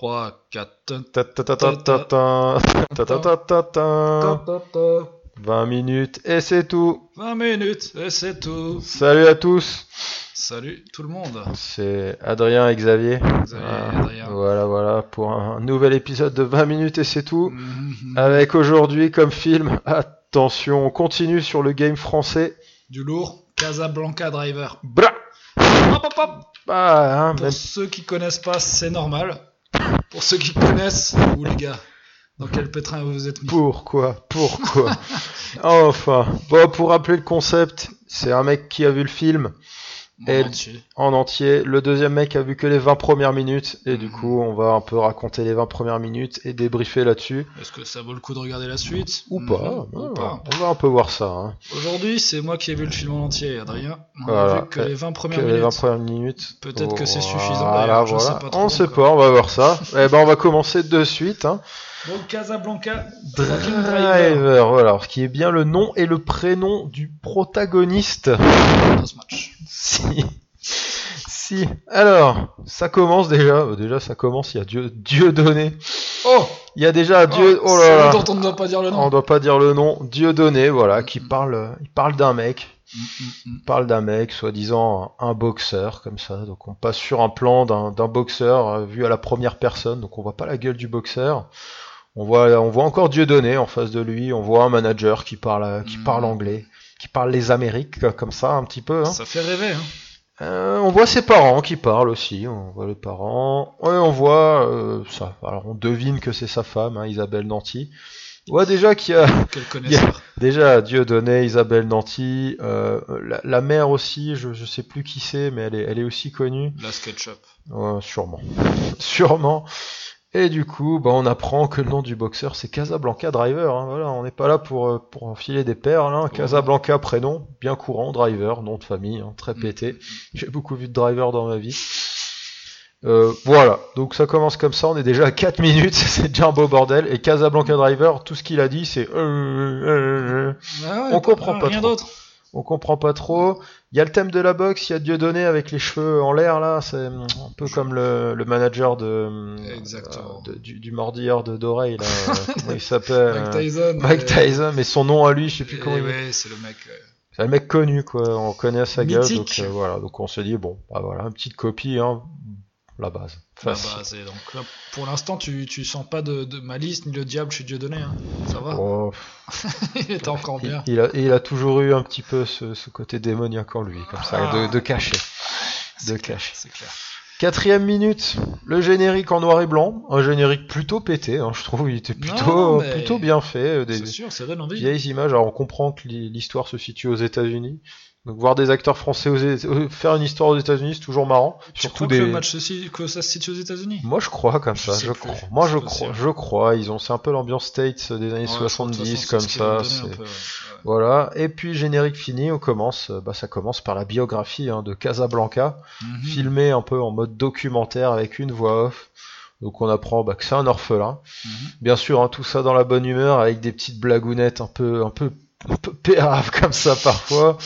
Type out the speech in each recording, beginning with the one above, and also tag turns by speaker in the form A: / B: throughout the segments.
A: 3, 4.
B: Ta ta ta ta ta ta. Ta ta ta ta ta. 20 minutes et c'est tout.
A: 20 minutes et c'est tout.
B: Salut à tous.
A: Salut tout le monde.
B: C'est Adrien et Xavier.
A: Xavier
B: Ah,
A: et Adrien.
B: Voilà, voilà, pour un nouvel épisode de 20 minutes et c'est tout.
A: Mhm.
B: Avec aujourd'hui comme film, attention, on continue sur le game français.
A: Du lourd, Casablanca Driver.
B: Bra
A: Hop, hop, hop.
B: Bah, hein,
A: Pour
B: même
A: ceux qui connaissent pas, c'est normal. Pour ceux qui connaissent, vous les gars, dans quel pétrin vous vous êtes mis
B: pourquoi Pourquoi? Enfin, bon, pour rappeler le concept, c'est un mec qui a vu le film
A: Mon
B: et-
A: entier.
B: en entier. Le deuxième mec a vu que les 20 premières minutes. Et du
A: Mhm.
B: coup, on va un peu raconter les 20 premières minutes et débriefer là-dessus.
A: Est-ce que ça vaut le coup de regarder la suite?
B: Ou
A: Mhm.
B: pas.
A: Ou
B: ouais,
A: pas.
B: On va un peu voir ça. hein.
A: Aujourd'hui, c'est moi qui ai vu le film en entier, Adrien. On
B: Voilà.
A: a vu que les 20
B: Que
A: premières
B: les 20
A: minutes.
B: premières minutes.
A: Peut-être que c'est
B: Voilà,
A: suffisant, d'ailleurs, je sais
B: voilà.
A: pas trop
B: on sait pas, on va voir ça. eh ben, on va commencer de suite. Hein.
A: Donc Casablanca, driver.
B: Driver, voilà. Ce qui est bien le nom et le prénom du protagoniste.
A: dans ce match.
B: Si. Si. Alors, ça commence déjà. euh, Déjà, ça commence. Il y a Dieu, Dieu donné.
A: Oh,
B: Il y a déjà Dieu. Oh là
A: celui
B: là.
A: dont on ne doit pas dire le
B: On
A: nom.
B: doit pas dire le nom. Dieu donné, voilà, qui parle. Il parle d'un mec. Il parle d'un mec, soi-disant un, un boxeur, comme ça. Donc, on passe sur un plan d'un boxeur euh, vu à la première personne. Donc, on voit pas la gueule du boxeur. On voit, on voit encore Dieu donné en face de lui. On voit un manager qui parle, euh, qui
A: Mm.
B: parle anglais, qui parle les Amériques, euh, comme ça, un petit peu. Hein.
A: Ça fait rêver. Hein.
B: Euh, on voit ses parents qui parlent aussi, on voit les parents, ouais, on voit euh, ça. Alors on devine que c'est sa femme, hein, Isabelle Nanty. On voit déjà qu'il y a
A: Quel connaisseur.
B: déjà Dieu donné Isabelle Nanty, euh, la, la mère aussi, je, je sais plus qui c'est, mais elle est, elle est aussi connue,
A: La SketchUp.
B: Ouais, sûrement, sûrement. Et du coup, bah, on apprend que le nom du boxeur c'est Casablanca Driver. Hein, voilà, on n'est pas là pour euh, pour enfiler des perles. Hein. Casablanca prénom, bien courant, Driver, nom de famille, hein, très
A: Mm.
B: pété. J'ai beaucoup vu de driver dans ma vie. Euh, voilà, donc ça commence comme ça, on est déjà à 4 minutes, c'est déjà un beau bordel, et Casablanca Driver, tout ce qu'il a dit c'est... euh, euh,
A: Ah ouais,
B: On comprend pas
A: Rien d'autre.
B: On comprend pas trop. Il y a le thème de la boxe, il y a Dieudonné avec les cheveux en l'air là, c'est un peu comme le, le manager de, euh, de- du, du mordilleur de d'oreille là, comment il s'appelle
A: Mike
B: euh,
A: Tyson.
B: Mike
A: euh,
B: Tyson, mais son nom à lui, je sais plus
A: et
B: comment il
A: ouais, c'est le mec. euh,
B: C'est un mec connu, quoi. On connaît sa gueule, donc euh, voilà. Donc on se dit bon, bah voilà, une petite copie, hein, la base.
A: la
B: Facile.
A: base. Et donc là, pour l'instant, tu, tu sens pas de, de malice ni le diable chez Dieu donné. Hein. Ça va
B: Oh,
A: Il était encore bien.
B: il a, il a toujours eu un petit peu ce, ce côté démoniaque en lui, comme ça, de, de cacher. De cacher.
A: C'est clair.
B: Quatrième minute, le générique en noir et blanc, un générique plutôt pété, hein, je trouve, il était plutôt,
A: Non,
B: plutôt bien fait, euh, des
A: C'est sûr, ça donne envie.
B: vieilles images. Alors on comprend que l'hi- l'histoire se situe aux États-Unis, donc voir des acteurs français aux euh, faire une histoire aux États-Unis, c'est toujours marrant.
A: Tu
B: Surtout
A: crois
B: des,
A: que le match que ça se situe aux États-Unis?
B: Moi je crois comme
A: Je
B: ça, je crois. Moi je
A: c'est
B: crois, je crois. Ils ont c'est un peu l'ambiance States des années
A: Ouais, je crois que de
B: 70
A: toute
B: comme ça.
A: peu, ouais.
B: Voilà. Et puis générique fini, on commence. euh, Bah ça commence par la biographie hein, de Casablanca,
A: Mhm.
B: filmée un peu en mode documentaire avec une voix off. Donc on apprend bah, que c'est un orphelin.
A: Mhm.
B: Bien sûr, hein, tout ça dans la bonne humeur avec des petites blagounettes un peu un peu un peu péraves comme ça parfois.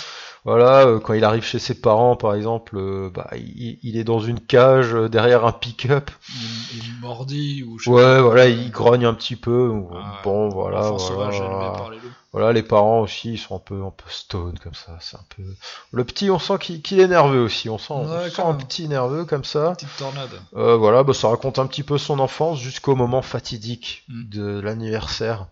B: Voilà, euh, quand il arrive chez ses parents, par exemple, euh, bah, il, il est dans une cage euh, derrière un pick-up.
A: Il, il mordit ou je sais
B: Ouais, voilà, il grogne un petit peu.
A: Ah.
B: Bon, voilà,
A: sauvage
B: voilà.
A: les.
B: Voilà, les parents aussi, ils sont un peu, un peu stone comme ça. C'est un peu. Le petit, on sent qu'il est nerveux aussi. On sent, on sent un petit nerveux comme ça.
A: Petite tornade.
B: Euh, voilà, bah, ça raconte un petit peu son enfance jusqu'au moment fatidique
A: Mm.
B: de l'anniversaire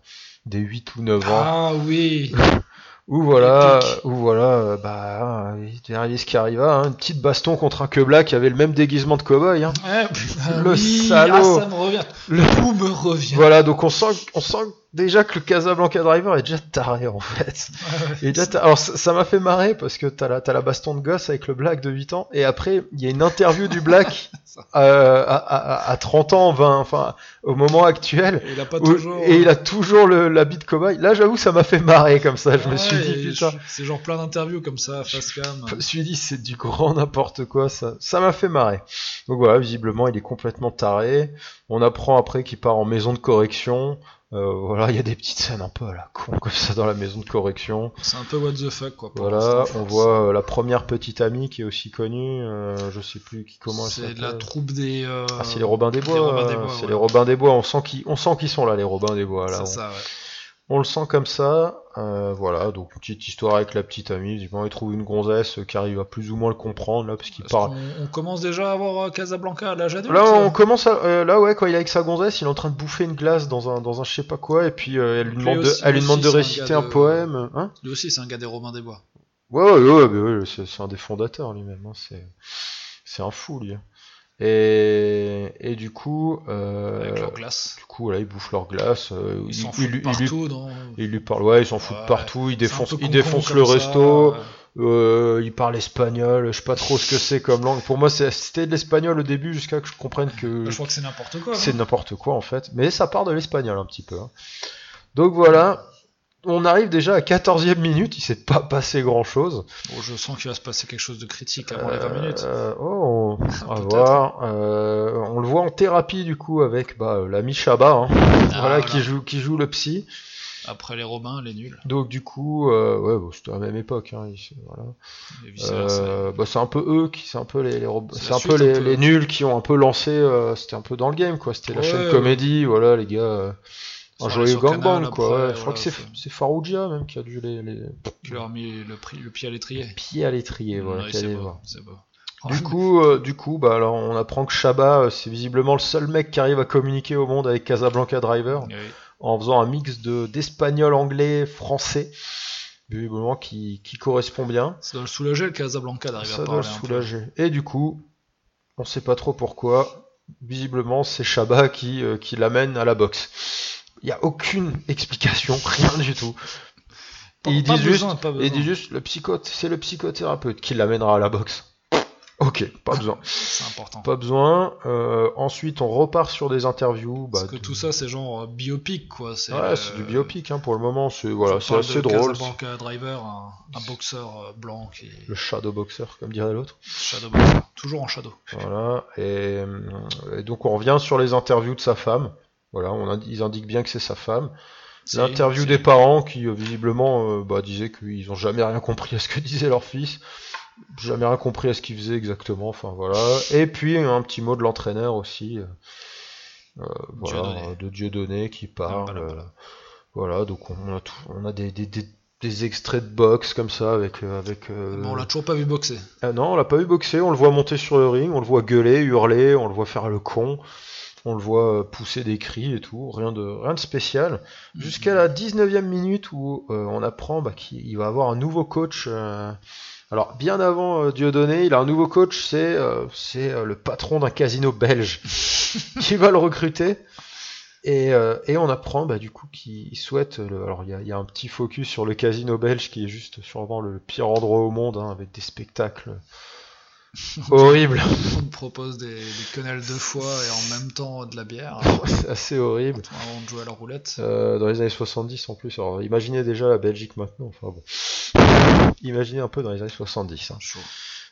B: des 8 ou 9 ans.
A: Ah oui
B: Où voilà, où voilà, euh, bah, il est arrivé ce qui arriva, hein, une petite baston contre un quebla qui avait le même déguisement de cow-boy. Hein.
A: Ouais, putain,
B: Le
A: oui,
B: salaud.
A: Ah, ça me revient.
B: Le-
A: Tout me revient.
B: Voilà, donc on sent, on sent déjà que le Casablanca Driver est déjà taré en fait.
A: Ouais, ouais.
B: Et t'as- alors ça m'a fait marrer parce que t'as la, t'as la baston de gosse avec le Black de 8 ans et après il y a une interview du Black euh, à, à, à 30 ans, 20, enfin au moment actuel.
A: Et il a pas
B: où-
A: toujours.
B: et il a toujours le, l'habit de cowboy. Là j'avoue ça m'a fait marrer comme ça. Je me
A: Ouais,
B: suis dit putain.
A: C'est genre plein d'interviews comme ça, face cam.
B: Je me suis dit c'est du grand n'importe quoi ça. Ça m'a fait marrer. Donc voilà, visiblement il est complètement taré. On apprend après qu'il part en maison de correction. Euh, voilà, il y a des petites scènes un peu à la con comme ça dans la maison de correction.
A: C'est un peu what the fuck quoi.
B: Voilà, on voit euh, la première petite amie qui est aussi connue. euh, je sais plus qui comment elle
A: C'est la troupe des. euh,
B: Ah, c'est les Robins des Bois.
A: les Robins des
B: euh,
A: Bois,
B: c'est
A: ouais.
B: les Robins des Bois. On sent qu'ils, on sent qu'ils sont là, les Robins des Bois. Là, on,
A: C'est ça, ouais.
B: On le sent comme ça. euh, voilà, donc une petite histoire avec la petite amie. Visiblement, il trouve une gonzesse qui arrive à plus ou moins le comprendre là, parce qu'il parle.
A: on, commence déjà à voir euh, Casablanca à l'âge adulte.
B: Là, on commence à, euh, là, ouais, quand il est avec sa gonzesse, il est en train de bouffer une glace dans un, dans un je sais pas quoi, et puis euh, elle lui
A: Lui
B: demande, de, elle lui
A: lui
B: demande de
A: aussi, c'est un
B: réciter un poème, hein.
A: Lui aussi, c'est un gars des Robins des Bois.
B: Ouais, ouais, ouais, c'est, un des fondateurs lui-même, hein, c'est, c'est un fou lui. Et, et du coup, euh,
A: Avec leur glace.
B: du coup, voilà, ils bouffent leur glace, euh,
A: Ils
B: il-
A: s'en foutent
B: lui- il
A: partout. dans...
B: Il lui parle, ouais, ils s'en foutent
A: Ouais,
B: partout, ils défoncent, ils défoncent le
A: ça,
B: resto,
A: ouais.
B: euh, ils parlent espagnol, je sais pas trop ce que c'est comme langue. Pour moi, c'était de l'espagnol au début jusqu'à que je comprenne que
A: Je crois que c'est n'importe quoi.
B: c'est
A: non
B: n'importe quoi en fait. Mais ça part de l'espagnol un petit peu. hein. Donc voilà, on arrive déjà à 14e minute, il s'est pas passé grand chose.
A: Bon, je sens qu'il va se passer quelque chose de critique avant les 20 minutes.
B: oh, on va voir. Euh, on le voit en thérapie du coup avec bah, l'ami Chabat, hein,
A: Ah,
B: voilà, qui joue qui joue le psy.
A: Après les Robins, les nuls.
B: Donc du coup, euh, ouais, bon, c'était à la même époque. Hein, voilà. Euh, bah, c'est un peu eux qui, c'est un peu les, les
A: C'est
B: un peu
A: un
B: les,
A: peu.
B: les nuls qui ont un peu lancé. euh, c'était un peu dans le game, quoi. C'était la
A: Ouais,
B: chaîne
A: ouais.
B: comédie, voilà, les gars. Euh, un joyeux gangbang, quoi. ouais. Je crois
A: voilà,
B: que c'est, Farouja même qui a dû les, les
A: Qui leur a mis le, prix- le pied à l'étrier.
B: pieds à l'étrier, voilà.
A: C'est beau.
B: Du coup, euh, du coup, bah alors on apprend que Shabba, euh, c'est visiblement le seul mec qui arrive à communiquer au monde avec Casablanca Driver
A: Oui.
B: en faisant un mix de d'espagnol, anglais, français, visiblement qui, qui correspond bien.
A: Ça doit le soulager le Casablanca d'arriver à
B: Ça doit le soulager. Et du coup, on sait pas trop pourquoi. Visiblement, c'est Shabba qui, euh, qui l'amène à la boxe. Il y a aucune explication, rien du tout.
A: Pas-
B: Et il
A: pas
B: dit juste,
A: besoin, pas
B: et il dit
A: besoin.
B: juste, le psychote, c'est le psychothérapeute qui l'amènera à la boxe. Ok, pas besoin.
A: C'est important.
B: Pas besoin. Euh, ensuite, on repart sur des interviews. Bah,
A: Parce que
B: de-
A: tout ça, c'est genre euh, biopic, quoi. C'est
B: Ouais, c'est du biopic hein, pour le moment. C'est voilà, c'est assez
A: de
B: drôle.
A: Casablanca Driver, un, un boxeur euh, blanc qui
B: Le shadow boxer, comme dirait l'autre.
A: shadow boxer. Toujours en shadow.
B: Voilà, et, euh, et donc on revient sur les interviews de sa femme. Voilà, on indi- ils indiquent bien que c'est sa femme. L'interview des parents qui euh, visiblement euh, bah, disaient qu'ils ont jamais rien compris à ce que disait leur fils, jamais rien compris à ce qu'il faisait exactement. Enfin voilà. Et puis un petit mot de l'entraîneur aussi, euh, voilà, de Dieudonné qui parle.
A: Ah, voilà.
B: euh, voilà, donc on a, tout- on a des, des, des, des extraits de boxe comme ça avec euh, avec. euh,
A: Mais on l'a toujours pas vu boxer.
B: ah non, on l'a pas vu boxer, on le voit monter sur le ring, on le voit gueuler, hurler, on le voit faire le con, on le voit euh, pousser des cris et tout, rien de, rien de spécial. Jusqu'à la 19e minute où euh, on apprend bah, qu'il il va avoir un nouveau coach. euh, Alors, bien avant euh, Dieudonné, il a un nouveau coach, c'est c'est le patron d'un casino belge qui va le recruter. Et, euh, et on apprend bah, du coup qu'il souhaite. Le... Alors, il y a, il y a un petit focus sur le casino belge qui est juste sûrement le pire endroit au monde, hein, avec des spectacles horribles.
A: On te propose des, des quenelles de foie et en même temps de la bière.
B: C'est assez horrible.
A: Avant de jouer à la roulette.
B: Euh, dans les années 70 en plus. Alors, imaginez déjà la Belgique maintenant. Enfin bon. Imaginez un peu dans les années 70. hein.
A: Chaud.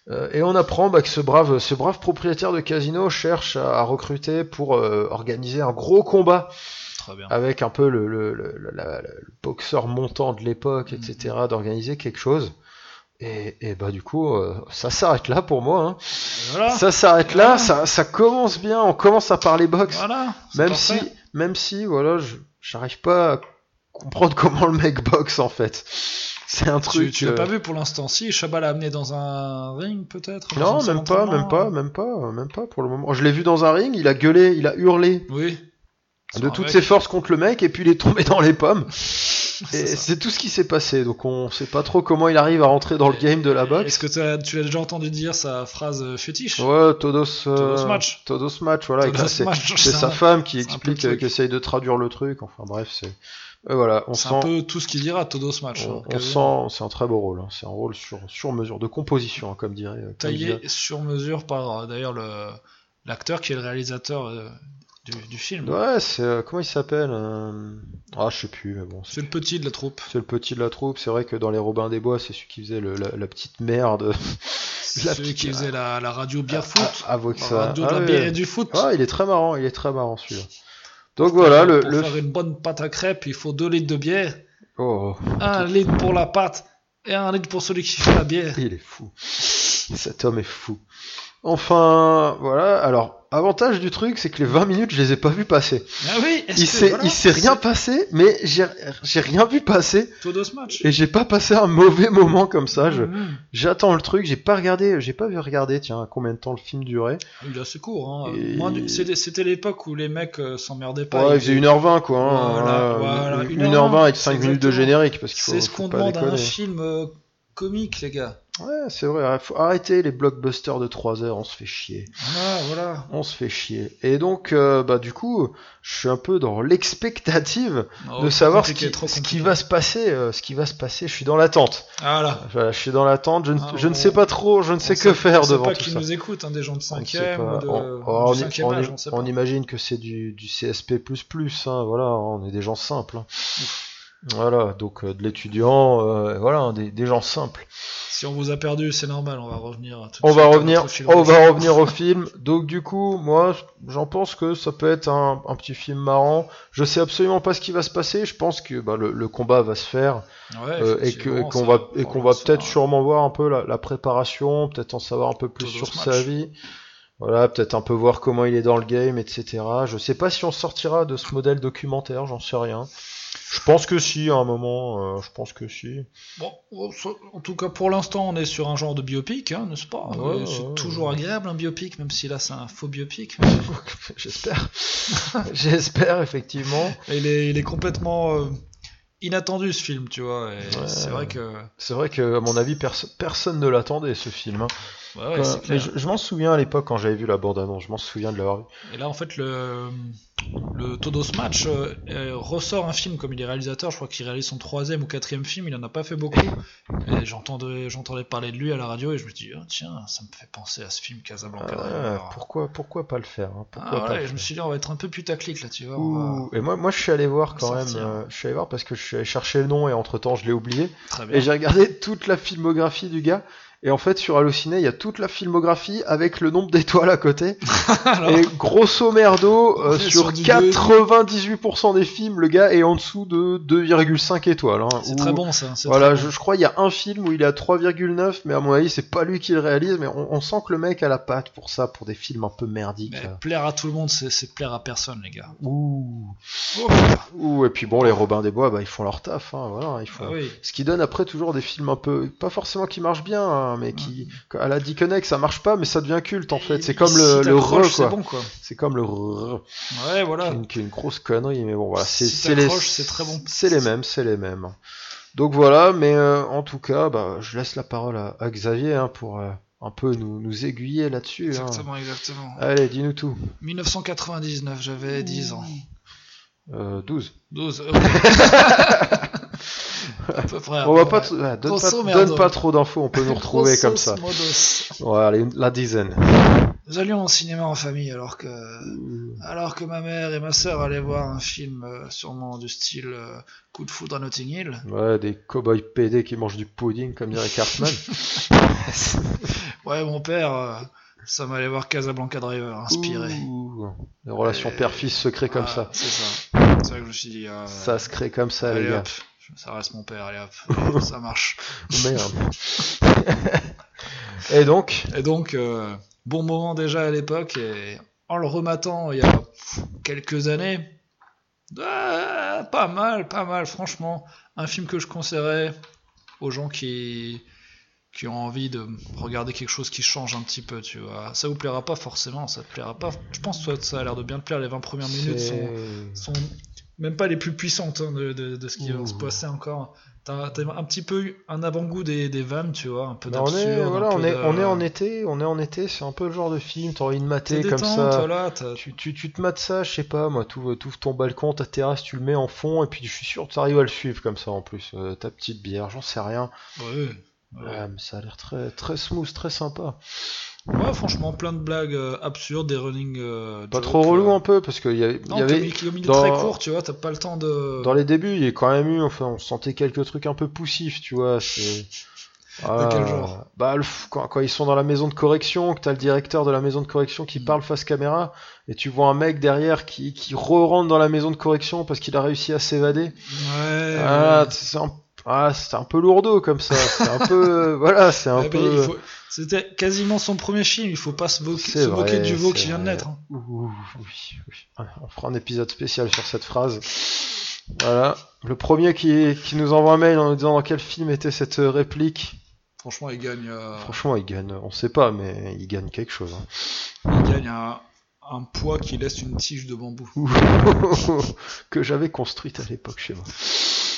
B: Euh, et on apprend bah, que ce brave, ce brave propriétaire de casino cherche à, à recruter pour euh, organiser un gros combat
A: Très bien.
B: avec un peu le, le, le, le- la- le boxeur montant de l'époque, etc. D'organiser quelque chose. Et, et bah du coup, euh, ça s'arrête là pour moi. Hein.
A: Voilà.
B: Ça s'arrête là,
A: Voilà.
B: ça, ça commence bien, on commence à parler boxe.
A: Voilà.
B: Même
A: parfait.
B: si, même si, voilà, je j'arrive pas à comprendre comment le mec boxe en fait. C'est un
A: Tu,
B: truc.
A: tu l'as
B: euh,
A: pas vu pour l'instant. Si, Chabat l'a amené dans un ring, peut-être
B: Non, même pas, même pas,
A: hein.
B: même pas, même pas pour le moment. Je l'ai vu dans un ring, il a gueulé, il a hurlé
A: Oui.
B: De toutes
A: mec.
B: ses forces contre le mec et puis il est tombé dans les pommes.
A: C'est
B: Et c'est tout ce qui s'est passé. Donc on sait pas trop comment il arrive à rentrer dans le game de la
A: Est-ce
B: boxe.
A: que t'as- tu l'as déjà entendu dire sa phrase euh, fétiche?
B: Ouais, Todos, euh,
A: Todos match.
B: Todos match, voilà. c'est sa femme qui explique, euh, qui essaye de traduire le truc. Enfin bref, c'est. Voilà, on
A: C'est
B: sent.
A: un peu tout ce qu'il dira, Todos match.
B: On,
A: hein,
B: on
A: que-
B: sent, c'est un très beau rôle. hein. C'est un rôle sur, sur mesure, de composition, hein, comme dirait. comme
A: taillé
B: dirait-
A: sur mesure par d'ailleurs le l'acteur qui est le réalisateur du, du film.
B: Ouais, c'est euh, comment il s'appelle euh, Ah, je sais plus, mais bon. C'est
A: C'est le petit de la troupe.
B: c'est le petit de la troupe. C'est vrai que dans les Robins des Bois, c'est celui qui faisait le- la, la petite merde.
A: C'est
B: La
A: celui
B: petite-
A: qui faisait la, la radio bière foot.
B: Ah, que
A: la
B: ça.
A: radio
B: Ah
A: la
B: ouais.
A: bière et du foot.
B: Ah, il est très marrant. Il est très marrant celui-là. Donc voilà, le,
A: pour
B: le-
A: faire une bonne pâte à crêpes, il faut 2 litres de bière,
B: Oh,
A: un litre pour la pâte et un litre pour celui qui fait la bière.
B: il est fou. Cet homme est fou. Enfin, voilà. Alors, avantage du truc, c'est que les 20 minutes, je les ai pas vus passer.
A: Ah oui,
B: Il s'est,
A: voilà,
B: rien passé, mais j'ai, rien vu passer.
A: ce match.
B: Et j'ai pas passé un mauvais moment comme ça. Je,
A: Mhm.
B: j'attends le truc, j'ai pas regardé, j'ai pas vu regarder, tiens, combien de temps le film durait.
A: Il est assez court. Hein.
B: Et-
A: C'était l'époque où les mecs euh, s'emmerdaient pas.
B: Ouais, il faisait 1h20 quoi. hein.
A: Voilà,
B: Euh,
A: voilà,
B: 1h20 avec 5 minutes de générique parce qu'il faut,
A: C'est ce qu'on demande à un film euh, comique, les gars.
B: Ouais, c'est vrai, faut arrêter les blockbusters de 3 heures, on se fait chier.
A: Voilà, voilà.
B: On se fait chier. Et donc, euh, bah du coup, je suis un peu dans l'expectative
A: Oh,
B: de savoir ce qui, ce va se passer. euh, ce qui va se passer. Je suis dans l'attente.
A: Voilà.
B: Voilà, je suis dans l'attente. Je, ne-
A: Ah,
B: je ne sais pas trop. Je ne sais
A: On
B: que
A: sait-
B: faire
A: on sait
B: devant
A: pas
B: tout
A: qui
B: ça.
A: nous écoute, hein, des gens de
B: On ne sait
A: 5ème
B: pas.
A: ou de,
B: On-
A: du
B: on,
A: 5ème
B: on-
A: âge, on sait pas.
B: on imagine que c'est du, du CSP++, hein, voilà, on est des gens simples. hein. Voilà, donc euh, de l'étudiant, euh, voilà, hein, des, des gens simples.
A: Si on vous a perdu, c'est normal, on va revenir. tout de
B: On va
A: à
B: revenir, on va revenir au film. Donc du coup, moi, j'en pense que ça peut être un, un petit film marrant. Je sais absolument pas ce qui va se passer. Je pense que bah, le, le combat va se faire
A: Ouais,
B: euh, et qu'on va et qu'on va peut-être sûrement voir un peu la, la préparation, peut-être en savoir un peu plus sur sa
A: match.
B: vie. Voilà, peut-être un peu voir comment il est dans le game, etc. Je sais pas si on sortira de ce modèle documentaire, j'en sais rien. Je pense que si, à un moment, euh, je pense que si.
A: Bon, en tout cas, pour l'instant, on est sur un genre de biopic, hein, n'est-ce pas
B: Ouais,
A: C'est
B: ouais,
A: toujours
B: ouais.
A: agréable un biopic, même si là c'est un faux biopic.
B: J'espère. J'espère, effectivement.
A: Il, est, il est complètement euh, inattendu ce film, tu vois. C'est vrai que.
B: C'est vrai que, à mon avis, perso- personne ne l'attendait, ce film. hein.
A: Ouais, ouais,
B: Quand-
A: c'est
B: mais
A: clair.
B: je, je m'en souviens à l'époque quand j'avais vu la bande-annonce, je m'en souviens de l'avoir vu.
A: Et là, en fait, le, le Todos Match euh, euh, ressort un film comme il est réalisateur. Je crois qu'il réalise son troisième ou quatrième film. Il en a pas fait beaucoup. Et j'entendais, j'entendais parler de lui à la radio et je me dis, ah, tiens, ça me fait penser à ce film Casablanca.
B: Ah, pourquoi, pourquoi pas le faire hein,
A: Ah,
B: pourquoi pas
A: voilà,
B: le
A: je me suis dit, on va être un peu putaclic là, tu vois. va-
B: Et moi, moi, je suis allé voir quand même. euh, je suis allé voir parce que je suis allé chercher le nom et entre temps, je l'ai oublié. Et j'ai regardé toute la filmographie du gars. Et en fait, sur Allociné, il y a toute la filmographie avec le nombre d'étoiles à côté.
A: Alors,
B: Et grosso merdo, euh, sur
A: sur du
B: 98% des films, le gars est en dessous de 2,5 étoiles. hein,
A: c'est très bon ça.
B: Voilà,
A: très
B: je,
A: bon.
B: je crois il y a un film où il est à 3,9, mais à mon avis, c'est pas lui qui le réalise, mais on, on sent que le mec a la patte pour ça, pour des films un peu merdiques.
A: Mais
B: là.
A: plaire à tout le monde, c'est, c'est plaire à personne, les gars.
B: Ouh.
A: Oh,
B: Ouh, et puis bon, les Robins des Bois, bah, ils font leur taf, hein, voilà, ils font.
A: ah oui.
B: Ce qui donne après toujours des films un peu, pas forcément qui marchent bien, hein, mais qui, à la Dickeneck, ça marche pas, mais ça devient culte en fait. C'est comme
A: Si
B: le, le
A: t'accroches,
B: re, quoi.
A: C'est bon quoi.
B: C'est comme le re,
A: Ouais, voilà.
B: qui est une, qui est une grosse connerie, mais bon, voilà, c'est
A: Si
B: les,
A: c'est très bon.
B: c'est les mêmes, c'est les mêmes. Donc voilà, mais euh, en tout cas, bah, je laisse la parole à, à Xavier hein, pour euh, un peu nous, nous aiguiller là-dessus. hein.
A: Exactement, exactement.
B: Allez, dis-nous tout.
A: 1999, j'avais 10 ans.
B: Euh, 12.
A: 12. à peu près.
B: On va pas, t- ouais, donne,
A: Grosso
B: pas,
A: merdo.
B: donne pas trop d'infos, on peut nous retrouver comme ça. Voilà, une- la dizaine.
A: Nous allions au cinéma en famille alors que, alors que ma mère et ma sœur allaient voir un film euh, sûrement du style euh, Coup de foudre à Notting Hill.
B: Ouais, des cow-boys PD qui mangent du pudding, comme dirait Cartman.
A: Ouais, mon père, euh, ça m'allait voir Casablanca Driver, inspiré.
B: Ouh, les relations
A: Et-
B: père-fils se créent comme
A: Ah,
B: ça.
A: C'est ça. C'est ça que je me suis dit.
B: Ça se crée comme ça,
A: allez
B: les gars.
A: hop, ça reste mon père, allez hop, ça marche.
B: Merde. Et donc,
A: Et donc, euh, bon moment déjà à l'époque, et en le rematant il y a quelques années, ah, pas mal, pas mal, franchement. Un film que je conseillerais aux gens qui, qui ont envie de regarder quelque chose qui change un petit peu, tu vois. Ça vous plaira pas forcément, ça te plaira pas. Je pense que ça a l'air de bien te plaire, les 20 premières minutes sont même pas les plus puissantes hein, de, de- de ce qui va se passer encore. T'as t'as un petit peu eu un avant-goût des, des vannes, tu vois, un peu
B: on
A: d'absurde.
B: est, voilà,
A: un
B: on est,
A: de-
B: on est en été, on est en été, c'est un peu le genre de film, t'as envie de mater comme
A: détente,
B: ça.
A: voilà,
B: Tu, tu, tu te mates ça, je sais pas, moi, tu ouvres ton balcon, ta terrasse, tu le mets en fond, et puis je suis sûr que tu arrives à le suivre comme ça en plus. Euh, ta petite bière, j'en sais rien.
A: Ouais, ouais.
B: Ouais, mais ça a l'air très, très smooth, très sympa.
A: Ouais, franchement, plein de blagues euh, absurdes, des running. euh,
B: Pas
A: jokes,
B: trop relou
A: euh.
B: un peu, parce qu'il y, a- il
A: Non,
B: y avait. dans-
A: très court, tu vois, t'as pas le temps de.
B: Dans les débuts, il y a quand même eu, enfin, on sentait quelques trucs un peu poussifs, tu vois. c'est- Ah,
A: quel genre?
B: Bah, le quand, quand ils sont dans la maison de correction, que t'as le directeur de la maison de correction qui
A: Mm.
B: parle face caméra, et tu vois un mec derrière qui, qui re-rentre dans la maison de correction parce qu'il a réussi à s'évader.
A: Ouais.
B: Ah,
A: ouais.
B: c'est un, ah, c'est un peu lourdeau comme ça. C'est un peu, voilà, c'est un peu.
A: faut- C'était quasiment son premier film, il faut pas se, moquer du veau qui vient de naître. hein.
B: Ouh, oui, oui. On fera un épisode spécial sur cette phrase. Voilà. Le premier qui, qui nous envoie un mail en nous disant dans quel film était cette euh, réplique.
A: Franchement, il gagne, euh,
B: Franchement, il gagne. On sait pas, mais il gagne quelque chose. hein.
A: il gagne un, un poids qui laisse une tige de bambou.
B: Que j'avais construite à l'époque chez moi.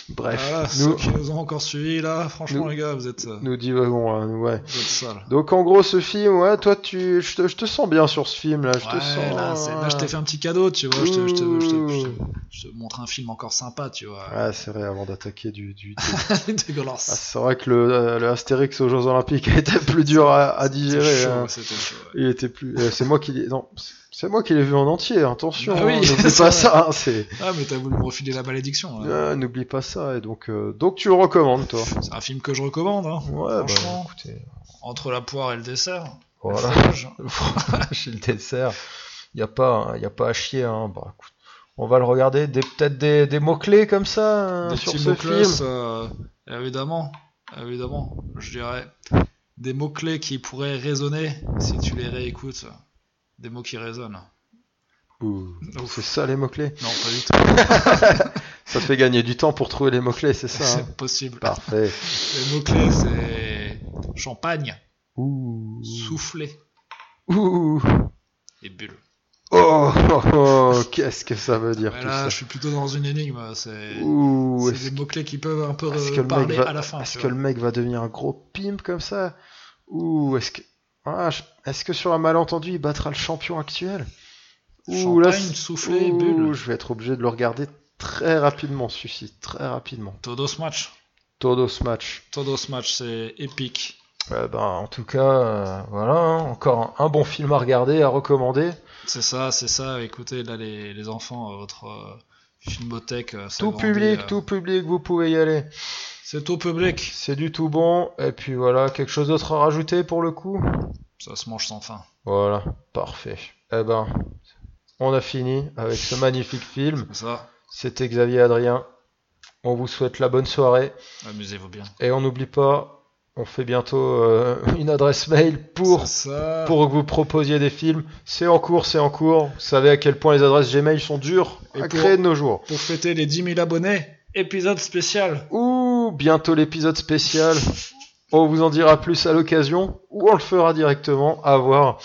B: Bref,
A: Voilà,
B: nous,
A: ceux qui nous ont encore suivis là, franchement
B: nous-
A: les gars, vous êtes, euh,
B: nous divagons nous, ouais.
A: vous êtes sales.
B: Donc en gros, ce film, ouais, toi, tu, je te, je te sens bien sur ce film là. Je te sens.
A: là, là, je t'ai fait un petit cadeau, tu vois, je te, je te- je te- te montre un film encore sympa, tu vois.
B: Ouais, c'est vrai, avant d'attaquer du, du,
A: Dégueulasse.
B: Ah, c'est vrai que le, le Astérix aux Jeux Olympiques a été plus dur à, digérer.
A: chaud,
B: hein.
A: c'était chaud. ouais.
B: Il était plus. euh, c'est moi qui. Non, c'est moi qui l'ai vu en entier. Attention,
A: Ah oui,
B: hein, n'oublie
A: c'est
B: pas ça. hein, c'est.
A: Ah, mais t'as voulu me refiler la malédiction. là.
B: Ah, n'oublie pas ça. Et donc, euh, donc tu le recommandes, toi.
A: C'est un film que je recommande, hein.
B: Ouais, bah,
A: Franchement.
B: écoutez,
A: Entre la poire et le dessert.
B: voilà.
A: le fromage.
B: Le dessert, il y a pas, y a pas à chier. Hein. Bah, écoute, on va le regarder. Des peut-être des, des mots clés comme ça hein,
A: Des
B: sur
A: petits
B: ce
A: mots-clés,
B: film.
A: euh, évidemment, évidemment, je dirais des mots-clés qui pourraient résonner si tu les réécoutes. Des mots qui résonnent.
B: C'est ça les mots clés.
A: Non, pas du tout.
B: Ça te fait gagner du temps pour trouver les mots clés, c'est ça. hein?
A: C'est possible.
B: Parfait.
A: Les mots-clés, c'est champagne,
B: Ouh.
A: soufflé
B: Ouh.
A: et bulle.
B: Oh, oh, oh, qu'est-ce que ça veut dire
A: Mais
B: tout
A: là,
B: ça?
A: je suis plutôt dans une énigme. C'est
B: est-ce
A: des mots-clés qui peuvent un peu euh, parler
B: va,
A: à la fin.
B: est-ce que
A: vois.
B: le mec va devenir un gros pimp comme ça? Ouh, est-ce que, ah, est-ce que sur un malentendu il battra le champion actuel Ouh, là,
A: soufflé,
B: ouh,
A: bulle.
B: je vais être obligé de le regarder très rapidement, celui-ci, très rapidement.
A: Todos match.
B: Todos match.
A: Todos match, c'est épique.
B: Euh, ben, en tout cas, euh, voilà, hein, encore un, un bon film à regarder, à recommander.
A: C'est ça, c'est ça. Écoutez, là, les, les enfants, euh, votre euh, filmothèque, euh,
B: Tout
A: grandit,
B: public, tout public, vous pouvez y aller.
A: C'est tout public.
B: C'est du tout bon. Et puis voilà, quelque chose d'autre à rajouter pour le coup?
A: Ça se mange sans fin.
B: Voilà, parfait. Eh ben, on a fini avec ce magnifique film.
A: C'est ça.
B: C'était Xavier Adrien. On vous souhaite la bonne soirée.
A: Amusez-vous bien.
B: Et on n'oublie pas, on fait bientôt euh, une adresse mail pour,
A: ça.
B: pour que vous proposiez des films. C'est en cours, c'est en cours. Vous savez à quel point les adresses Gmail sont dures
A: Et
B: à
A: pour-
B: créer de nos jours.
A: Pour fêter les 10 000 abonnés, épisode spécial.
B: Ouh, bientôt l'épisode spécial. On vous en dira plus à l'occasion ou on le fera directement. À voir.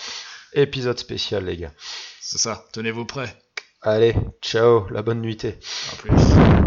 B: Épisode spécial, les gars.
A: C'est ça. Tenez-vous prêts.
B: Allez, ciao, la bonne nuitée.
A: À plus.